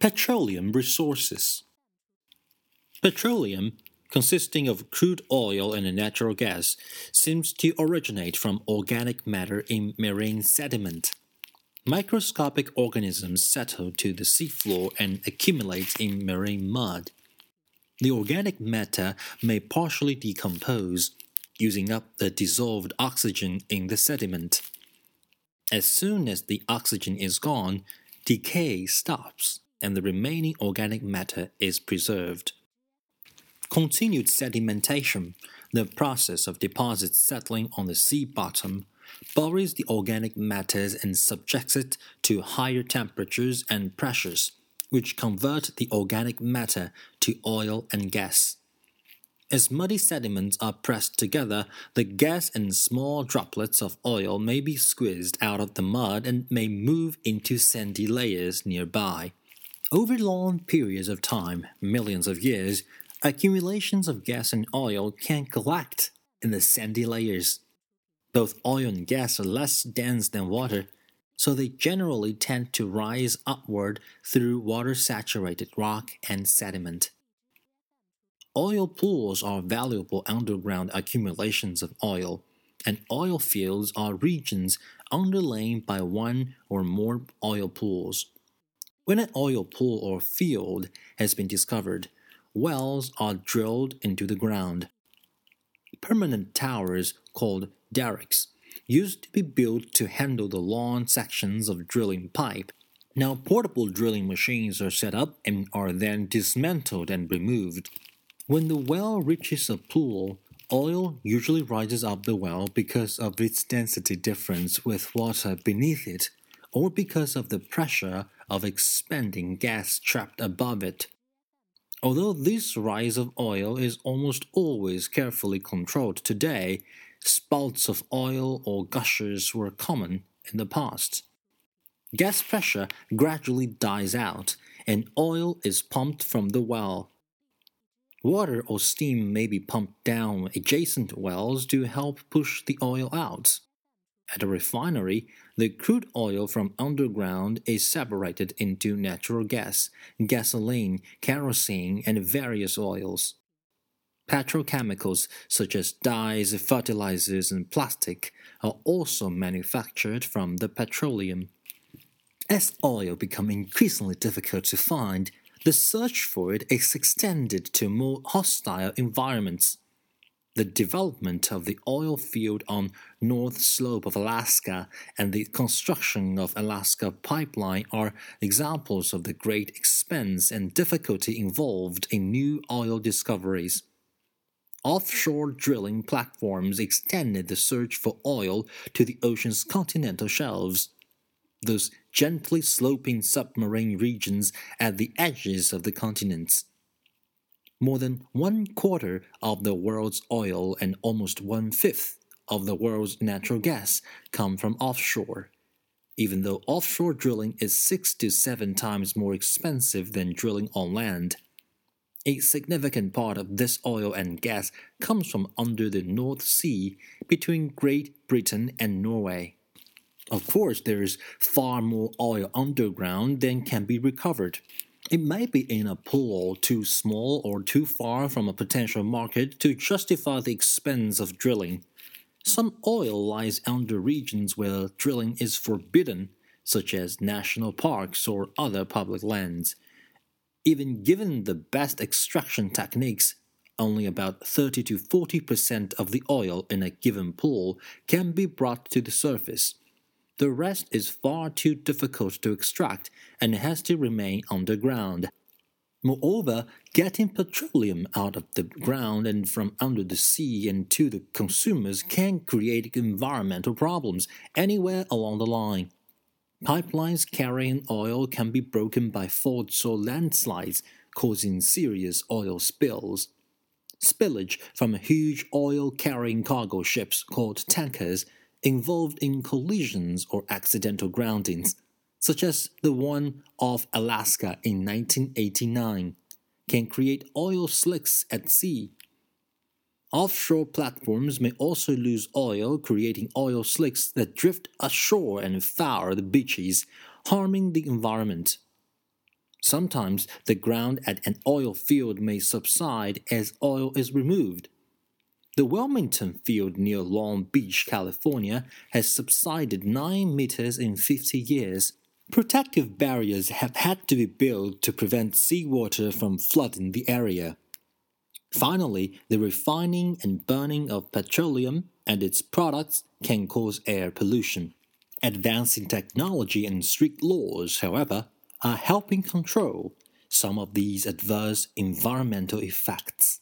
Petroleum resources. Petroleum, consisting of crude oil and natural gas, seems to originate from organic matter in marine sediment. Microscopic organisms settle to the seafloor and accumulate in marine mud. The organic matter may partially decompose, using up the dissolved oxygen in the sediment. As soon as the oxygen is gone, decay stops and the remaining organic matter is preserved. Continued sedimentation, the process of deposits settling on the sea bottom, buries the organic matters and subjects it to higher temperatures and pressures, which convert the organic matter to oil and gas. As muddy sediments are pressed together, the gas and small droplets of oil may be squeezed out of the mud and may move into sandy layers nearby. Over long periods of time, millions of years, accumulations of gas and oil can collect in the sandy layers. Both oil and gas are less dense than water, so they generally tend to rise upward through water saturated rock and sediment. Oil pools are valuable underground accumulations of oil, and oil fields are regions underlain by one or more oil pools. When an oil pool or field has been discovered, wells are drilled into the ground. Permanent towers called derricks used to be built to handle the long sections of drilling pipe. Now, portable drilling machines are set up and are then dismantled and removed. When the well reaches a pool, oil usually rises up the well because of its density difference with water beneath it or because of the pressure of expanding gas trapped above it. Although this rise of oil is almost always carefully controlled today, spouts of oil or gushers were common in the past. Gas pressure gradually dies out and oil is pumped from the well. Water or steam may be pumped down adjacent wells to help push the oil out. At a refinery, the crude oil from underground is separated into natural gas, gasoline, kerosene, and various oils. Petrochemicals such as dyes, fertilizers, and plastic are also manufactured from the petroleum. As oil becomes increasingly difficult to find, the search for it is extended to more hostile environments. The development of the oil field on north slope of Alaska and the construction of Alaska pipeline are examples of the great expense and difficulty involved in new oil discoveries. Offshore drilling platforms extended the search for oil to the ocean's continental shelves. Those gently sloping submarine regions at the edges of the continents more than one quarter of the world's oil and almost one fifth of the world's natural gas come from offshore. Even though offshore drilling is six to seven times more expensive than drilling on land, a significant part of this oil and gas comes from under the North Sea between Great Britain and Norway. Of course, there is far more oil underground than can be recovered. It may be in a pool too small or too far from a potential market to justify the expense of drilling. Some oil lies under regions where drilling is forbidden, such as national parks or other public lands. Even given the best extraction techniques, only about 30 to 40 percent of the oil in a given pool can be brought to the surface. The rest is far too difficult to extract and has to remain underground. Moreover, getting petroleum out of the ground and from under the sea and to the consumers can create environmental problems anywhere along the line. Pipelines carrying oil can be broken by faults or landslides, causing serious oil spills. Spillage from huge oil carrying cargo ships called tankers involved in collisions or accidental groundings, such as the one off Alaska in 1989, can create oil slicks at sea. Offshore platforms may also lose oil, creating oil slicks that drift ashore and foul the beaches, harming the environment. Sometimes the ground at an oil field may subside as oil is removed. The Wilmington field near Long Beach, California, has subsided 9 meters in 50 years. Protective barriers have had to be built to prevent seawater from flooding the area. Finally, the refining and burning of petroleum and its products can cause air pollution. Advancing technology and strict laws, however, are helping control some of these adverse environmental effects.